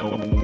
Now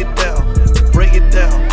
Break it down, break it down.